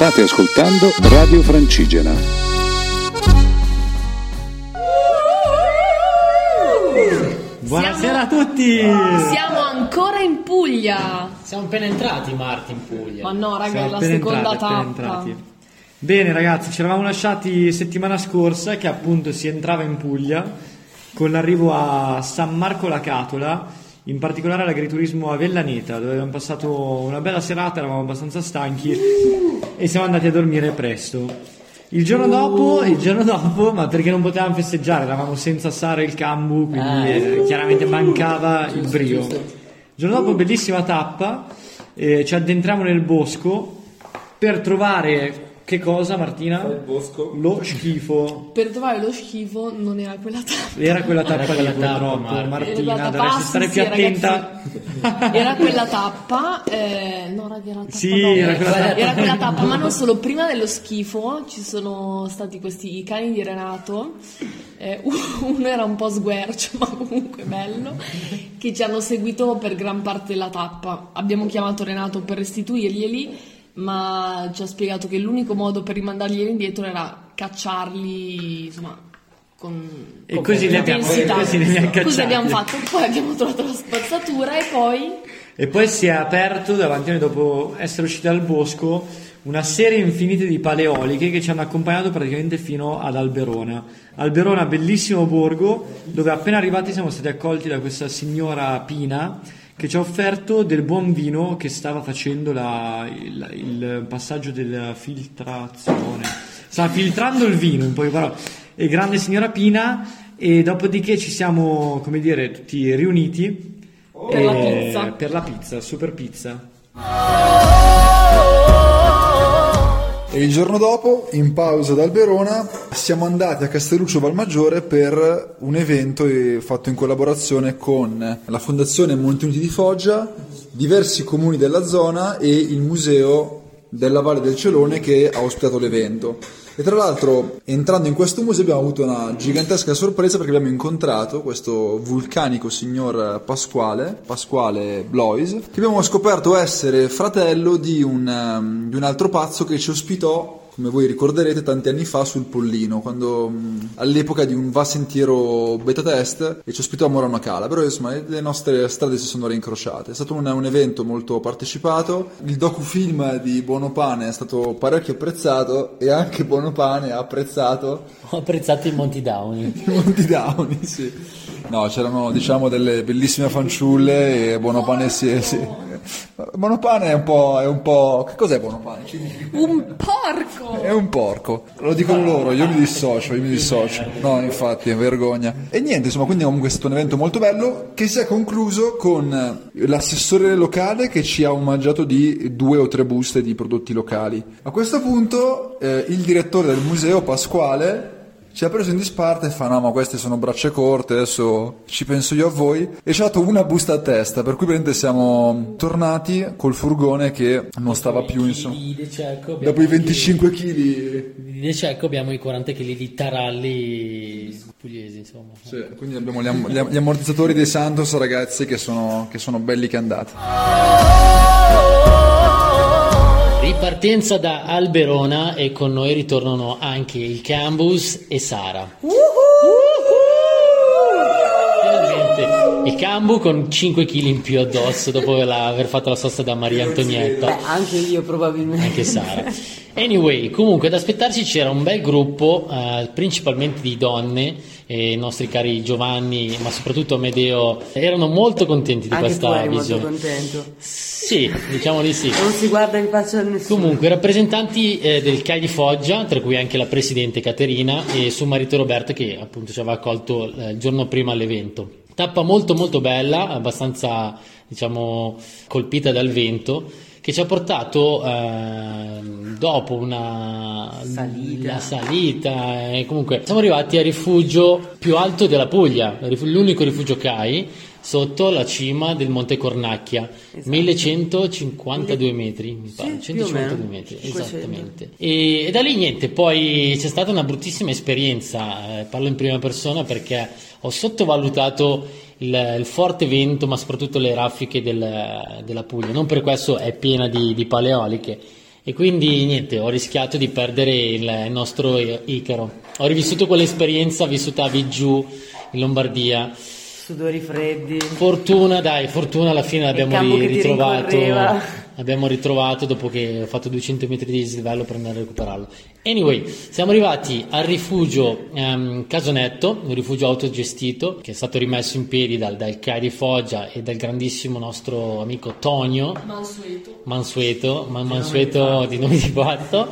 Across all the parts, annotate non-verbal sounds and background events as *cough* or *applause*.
State ascoltando Radio Francigena. Buonasera a tutti! Siamo ancora in Puglia. Siamo appena entrati, Marti, in Puglia. Ma no, raga, Siamo è la seconda entrati, tappa. entrati. Bene ragazzi, ci eravamo lasciati settimana scorsa che appunto si entrava in Puglia con l'arrivo a San Marco la Catola, in particolare all'agriturismo Avellaneta, dove abbiamo passato una bella serata, eravamo abbastanza stanchi e siamo andati a dormire presto. Il giorno dopo, il giorno dopo, ma perché non potevamo festeggiare, eravamo senza Sara e il Cambu, quindi Ah, eh, chiaramente mancava il brio. Il giorno dopo, bellissima tappa, eh, ci addentriamo nel bosco per trovare che cosa, Martina? Il bosco. Lo schifo. Per trovare lo schifo non era quella tappa. Era quella tappa Era lì, quella tappa, purtroppo, Marti. Martina, dovresti stare sì, più attenta. Era quella tappa, eh, no raga, era tappa Sì, no. era quella tappa. Era quella tappa, ma non solo, prima dello schifo ci sono stati questi i cani di Renato, eh, *laughs* uno era un po' sguercio, *laughs* ma comunque bello, che ci hanno seguito per gran parte della tappa. Abbiamo chiamato Renato per restituirglieli, ma ci ha spiegato che l'unico modo per rimandarglieli indietro era cacciarli, insomma, con E così li abbiamo, intensità. così li abbiamo Così cacciati. abbiamo fatto, poi abbiamo trovato la spazzatura e poi... E poi si è aperto davanti a noi, dopo essere usciti dal bosco, una serie infinita di paleoliche che ci hanno accompagnato praticamente fino ad Alberona. Alberona, bellissimo borgo, dove appena arrivati siamo stati accolti da questa signora Pina che ci ha offerto del buon vino che stava facendo la- il, il passaggio della filtrazione. Stava filtrando il vino, in poche parole. E grande signora Pina, e dopodiché ci siamo, come dire, tutti riuniti Per la pizza. Per la pizza, super pizza. E il giorno dopo, in pausa dal Verona, siamo andati a Castelluccio Valmaggiore per un evento fatto in collaborazione con la Fondazione Monti Uniti di Foggia, diversi comuni della zona e il Museo della Valle del Celone che ha ospitato l'evento. E tra l'altro, entrando in questo museo abbiamo avuto una gigantesca sorpresa perché abbiamo incontrato questo vulcanico signor Pasquale, Pasquale Blois, che abbiamo scoperto essere fratello di un, ehm, di un altro pazzo che ci ospitò come voi ricorderete tanti anni fa sul Pollino, quando mh, all'epoca di un va sentiero beta test e ci ospitò a Morano Cala, però insomma le nostre strade si sono reincrociate. È stato un, un evento molto partecipato, il docufilm di Buonopane è stato parecchio apprezzato e anche Buonopane ha apprezzato Ho apprezzato i Monti Downey. *laughs* i Monti Downy, sì. No, c'erano diciamo delle bellissime fanciulle e Buonopane si è... Sì. Buonopane è un po'... È un po'... Che cos'è Buonopane? Ci dici? Un porco! È un porco, lo dicono loro, io mi dissocio, io mi dissocio. No, infatti, è vergogna. E niente, insomma, quindi comunque è stato un evento molto bello che si è concluso con l'assessore locale che ci ha omaggiato di due o tre buste di prodotti locali. A questo punto eh, il direttore del museo, Pasquale, ci ha preso in disparte e fa no ma queste sono braccia corte adesso ci penso io a voi e ci ha dato una busta a testa per cui praticamente siamo tornati col furgone che non stava più insomma Dopo i anche- 25 kg, Di De Cecco abbiamo i 40 kg di taralli pugliesi, insomma. quindi abbiamo gli, am- gli am- gli ammortizzatori dei Santos, ragazzi, che sono, che sono belli che andati. Ripartenza da Alberona e con noi ritornano anche il Cambus e Sara. Finalmente il Cambu con 5 kg in più addosso dopo aver aver fatto la sosta da Maria Antonietta. Anche io probabilmente. anche Sara. Anyway, comunque ad aspettarci c'era un bel gruppo, eh, principalmente di donne, e i nostri cari Giovanni, ma soprattutto Amedeo, erano molto contenti di Anche tu questa eri molto visione. contento. Sì, diciamo di sì. Non si guarda in faccia a nessuno. Comunque, rappresentanti eh, del CAI di Foggia, tra cui anche la presidente Caterina e suo marito Roberto, che appunto ci aveva accolto eh, il giorno prima all'evento. Tappa molto molto bella, abbastanza diciamo colpita dal vento, che ci ha portato ehm, dopo una Salita. la salita, e comunque siamo arrivati al rifugio più alto della Puglia, l'unico rifugio CAI sotto la cima del Monte Cornacchia, 1152 metri, mi pare, Esatto. Sì, più o 152 meno, metri, 500. esattamente. E, e da lì niente, poi c'è stata una bruttissima esperienza, eh, parlo in prima persona perché ho sottovalutato il, il forte vento, ma soprattutto le raffiche del- della Puglia, non per questo è piena di, di paleoliche. E quindi niente, ho rischiato di perdere il, il nostro Icaro. Ho rivissuto quell'esperienza vissuta a Viggiù in Lombardia. Sudori freddi. Fortuna, dai, fortuna alla fine l'abbiamo ritrovato. Abbiamo ritrovato dopo che ho fatto 200 metri di dislivello per andare a recuperarlo. Anyway, siamo arrivati al rifugio ehm, Casonetto, un rifugio autogestito che è stato rimesso in piedi dal, dal CAI di Foggia e dal grandissimo nostro amico Tonio Mansueto. Mansueto, Ma- Mansueto di nome di fatto.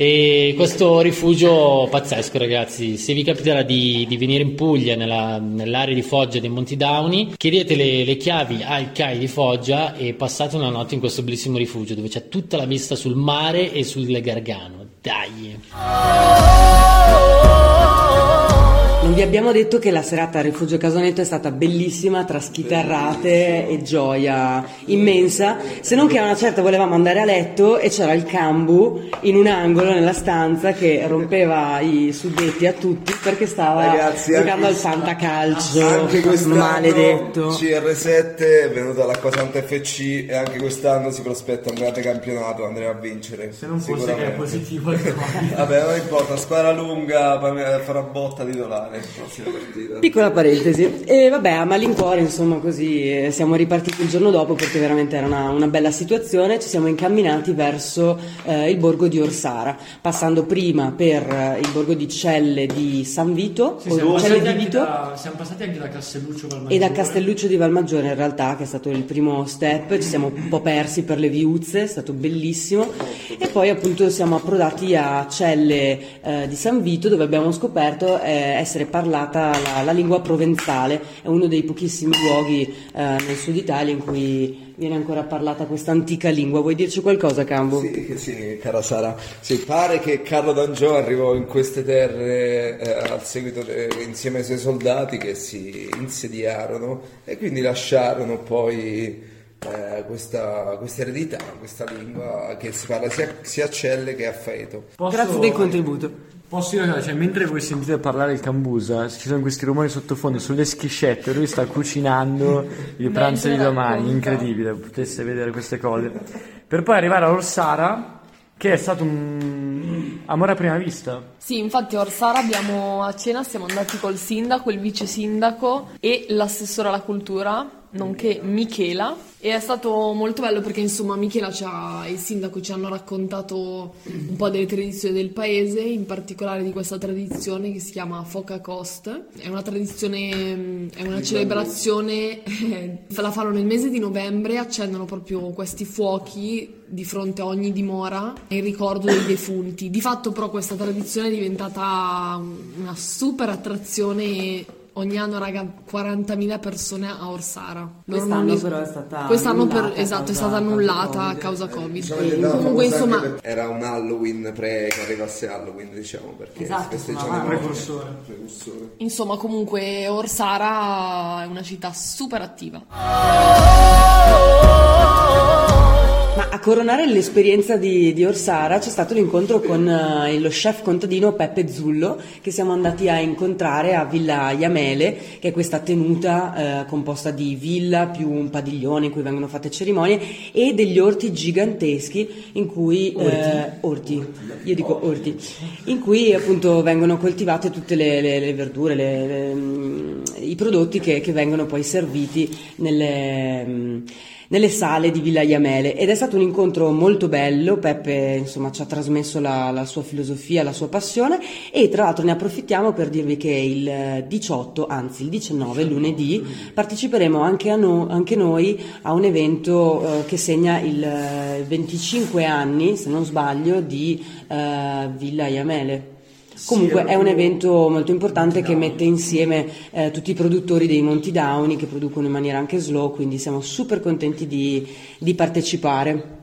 E questo rifugio pazzesco, ragazzi. Se vi capiterà di, di venire in Puglia, nella- nell'area di Foggia dei Monti Dauni, chiedete le, le chiavi al CAI di Foggia e passate una notte in questo bellissimo rifugio dove c'è tutta la vista sul mare e sul Gargano. Dai! Non vi abbiamo detto che la serata al Rifugio Casonetto è stata bellissima tra schitarrate e gioia immensa, se non che a una certa volevamo andare a letto e c'era il cambu in un angolo nella stanza che rompeva i suddetti a tutti perché stava Ragazzi, giocando al fantacalcio, Anche quest'anno maledetto. CR7 è venuto all'Acquasanta FC e anche quest'anno si prospetta un grande campionato, andremo a vincere. Se non fosse che è positivo. *laughs* Vabbè, non importa, squadra lunga, pa- farà botta titolare. Piccola parentesi, e vabbè, a malincuore, insomma, così eh, siamo ripartiti il giorno dopo perché veramente era una, una bella situazione. Ci siamo incamminati verso eh, il borgo di Orsara, passando prima per eh, il borgo di Celle di San Vito, Sì, siamo, Celle passati di anche Vito, da, siamo passati anche da Castelluccio Valmaggiore. e da Castelluccio di Valmaggiore in realtà, che è stato il primo step. Ci siamo un po' persi per le viuzze, è stato bellissimo. E poi appunto siamo approdati a Celle eh, di San Vito, dove abbiamo scoperto eh, essere parlata la, la lingua provenzale. È uno dei pochissimi luoghi eh, nel sud Italia in cui viene ancora parlata questa antica lingua. Vuoi dirci qualcosa, Cambo? Sì, sì, cara Sara. Sì, pare che Carlo D'Angiò arrivò in queste terre eh, al seguito de- insieme ai suoi soldati che si insediarono e quindi lasciarono poi eh, questa, questa eredità, questa lingua che si parla sia, sia a Celle che a Faeto. Posso- Grazie del contributo. Posso dire? Cioè, mentre voi sentite parlare il cambusa, ci sono questi rumori sottofondo sulle schiscette, lui sta cucinando il pranzo di domani, incredibile, potesse vedere queste cose. Per poi arrivare a Orsara, che è stato un amore a prima vista. Sì, infatti a Orsara abbiamo a cena siamo andati col sindaco, il vice sindaco e l'assessore alla cultura, nonché Michela. E è stato molto bello perché insomma Michela ci ha- e il sindaco ci hanno raccontato un po' delle tradizioni del paese, in particolare di questa tradizione che si chiama Foca Cost. È una tradizione, è una celebrazione, eh, la fanno nel mese di novembre, accendono proprio questi fuochi di fronte a ogni dimora in ricordo dei defunti. Di fatto però questa tradizione è diventata una super attrazione ogni anno raga 40.000 persone a Orsara. Loro Quest'anno non li- però è stata Quest'anno per- annullata a esatto, è causa- stata annullata a Covid. causa Covid. Diciamo era Comunque insomma per- era un Halloween pre che arrivasse Halloween, diciamo, perché Esatto, i Precursore. precursore. Insomma, comunque Orsara è una città super attiva. Ma a coronare l'esperienza di, di Orsara c'è stato l'incontro con eh, lo chef contadino Peppe Zullo che siamo andati a incontrare a Villa Iamele, che è questa tenuta eh, composta di villa più un padiglione in cui vengono fatte cerimonie e degli orti giganteschi in cui eh, orti, io dico orti, in cui appunto vengono coltivate tutte le, le- le verdure, le- le, mm, i prodotti che, che vengono poi serviti nelle nelle sale di Villa Iamele. Ed è stato un incontro molto bello, Peppe insomma ci ha trasmesso la, la sua filosofia, la sua passione. E tra l'altro ne approfittiamo per dirvi che il 18, anzi il 19 lunedì parteciperemo anche, a no- anche noi a un evento eh, che segna il eh, 25 anni, se non sbaglio, di eh, Villa Iamele. Comunque è un evento molto importante che mette insieme eh, tutti i produttori dei Monti Dauni che producono in maniera anche slow, quindi siamo super contenti di, di partecipare.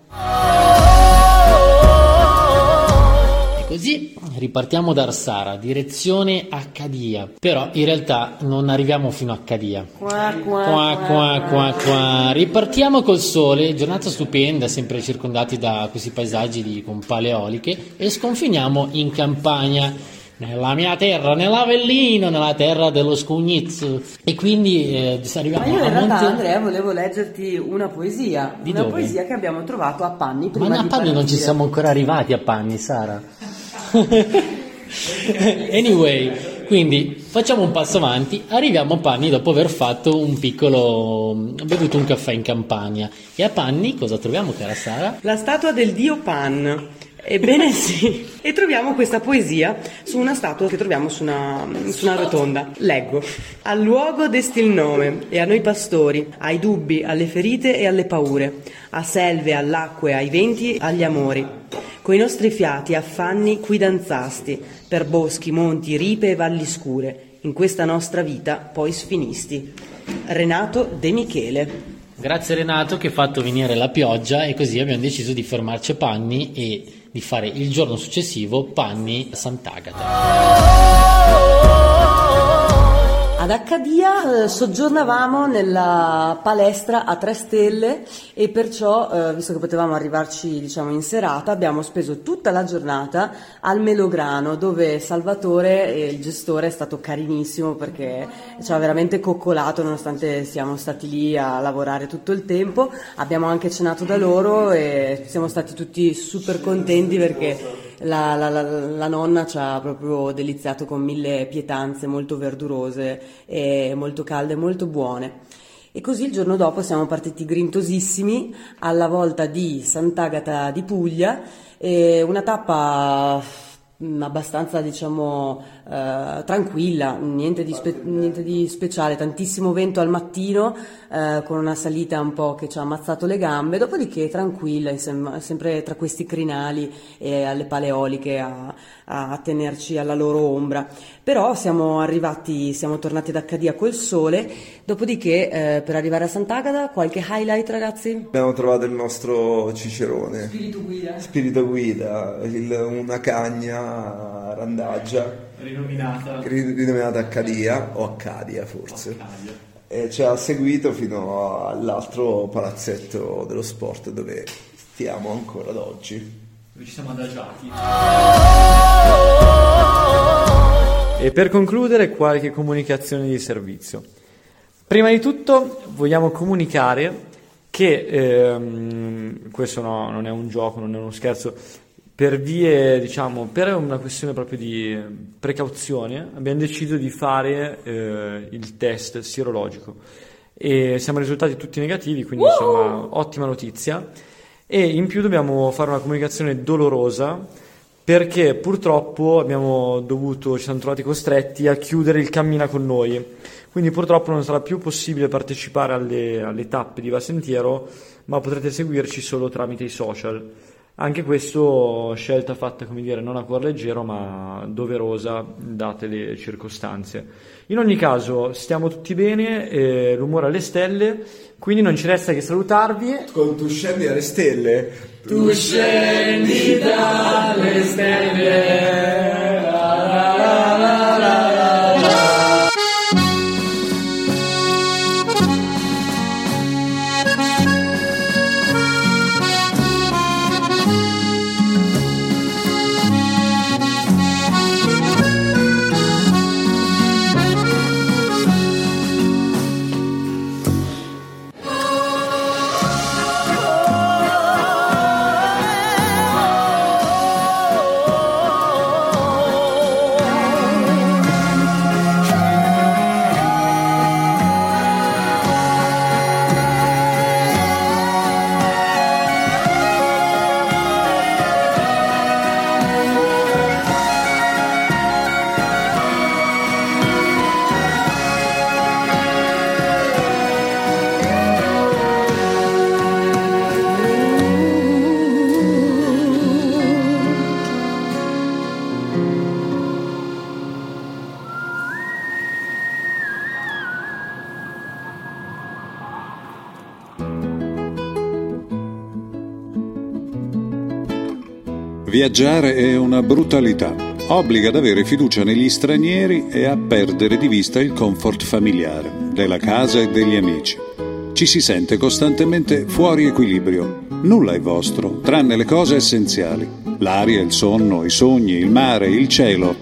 Così ripartiamo da Arsara, direzione Accadia. Però in realtà non arriviamo fino a Accadia. Qua, qua, Qua, qua, qua. Ripartiamo col sole, giornata stupenda, sempre circondati da questi paesaggi di, con paleoliche e sconfiniamo in campagna. nella mia terra, nell'Avellino, nella terra dello Scugnizzo. E quindi eh, arriviamo Ma io in a realtà, Monte... Andrea, volevo leggerti una poesia. Di una dove? poesia che abbiamo trovato a Panni Ma prima a di Panni non ci siamo ancora arrivati a Panni, Sara. *laughs* anyway, quindi facciamo un passo avanti, arriviamo a Panni dopo aver fatto un piccolo bevuto un caffè in campagna. E a Panni cosa troviamo, cara Sara? La statua del dio Pan. Ebbene sì, e troviamo questa poesia su una statua che troviamo su una, su una rotonda. Leggo. Al luogo desti il nome, e a noi pastori, ai dubbi, alle ferite e alle paure, a selve, all'acque, ai venti, agli amori. Coi nostri fiati affanni qui danzasti, per boschi, monti, ripe e valli scure, in questa nostra vita poi sfinisti. Renato De Michele. Grazie Renato che ha fatto venire la pioggia e così abbiamo deciso di fermarci Panni e di fare il giorno successivo Panni Sant'Agata. Ad Accadia eh, soggiornavamo nella palestra a tre stelle e perciò, eh, visto che potevamo arrivarci diciamo, in serata, abbiamo speso tutta la giornata al Melograno dove Salvatore, eh, il gestore, è stato carinissimo perché ci ha veramente coccolato nonostante siamo stati lì a lavorare tutto il tempo. Abbiamo anche cenato da loro e siamo stati tutti super contenti perché la, la- la- la nonna ci ha proprio deliziato con mille pietanze molto verdurose e molto calde, molto buone. E così il giorno dopo siamo partiti grintosissimi alla volta di Sant'Agata di Puglia, una tappa abbastanza diciamo eh, tranquilla, niente di, spe- niente di speciale, tantissimo vento al mattino eh, con una salita un po' che ci ha ammazzato le gambe, dopodiché tranquilla, insomma, sempre tra questi crinali e alle paleoliche a, a tenerci alla loro ombra. Però siamo arrivati, siamo tornati ad Accadia col sole, dopodiché eh, per arrivare a Sant'Agata qualche highlight ragazzi? Abbiamo trovato il nostro Cicerone. Spirito guida. Spirito guida, il- una cagna randaggia, Rinominata. ri- rinominata Accadia, o Accadia forse. E ci ha seguito fino all'altro palazzetto dello sport dove stiamo ancora ad oggi. Dove ci siamo adagiati. E per concludere qualche comunicazione di servizio. Prima di tutto vogliamo comunicare che, ehm, questo no, non è un gioco, non è uno scherzo, per vie, diciamo, per una questione proprio di precauzione, abbiamo deciso di fare eh, il test sierologico e siamo risultati tutti negativi, quindi insomma ottima notizia. E in più dobbiamo fare una comunicazione dolorosa perché purtroppo abbiamo dovuto, ci siamo trovati costretti a chiudere il cammina con noi. Quindi purtroppo non sarà più possibile partecipare alle, alle tappe di Va Sentiero, ma potrete seguirci solo tramite i social. Anche questo scelta fatta, come dire, non a cuor leggero, ma doverosa, date le circostanze. In ogni caso, stiamo tutti bene, eh, l'umore alle stelle, quindi non ci resta che salutarvi. Con tu scendi alle stelle, Tu scendi dalle stelle. Viaggiare è una brutalità. Obbliga ad avere fiducia negli stranieri e a perdere di vista il comfort familiare, della casa e degli amici. Ci si sente costantemente fuori equilibrio. Nulla è vostro, tranne le cose essenziali. L'aria, il sonno, i sogni, il mare, il cielo.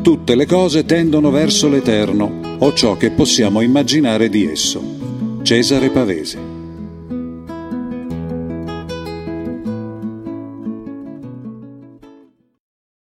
Tutte le cose tendono verso l'eterno, o ciò che possiamo immaginare di esso. Cesare Pavese.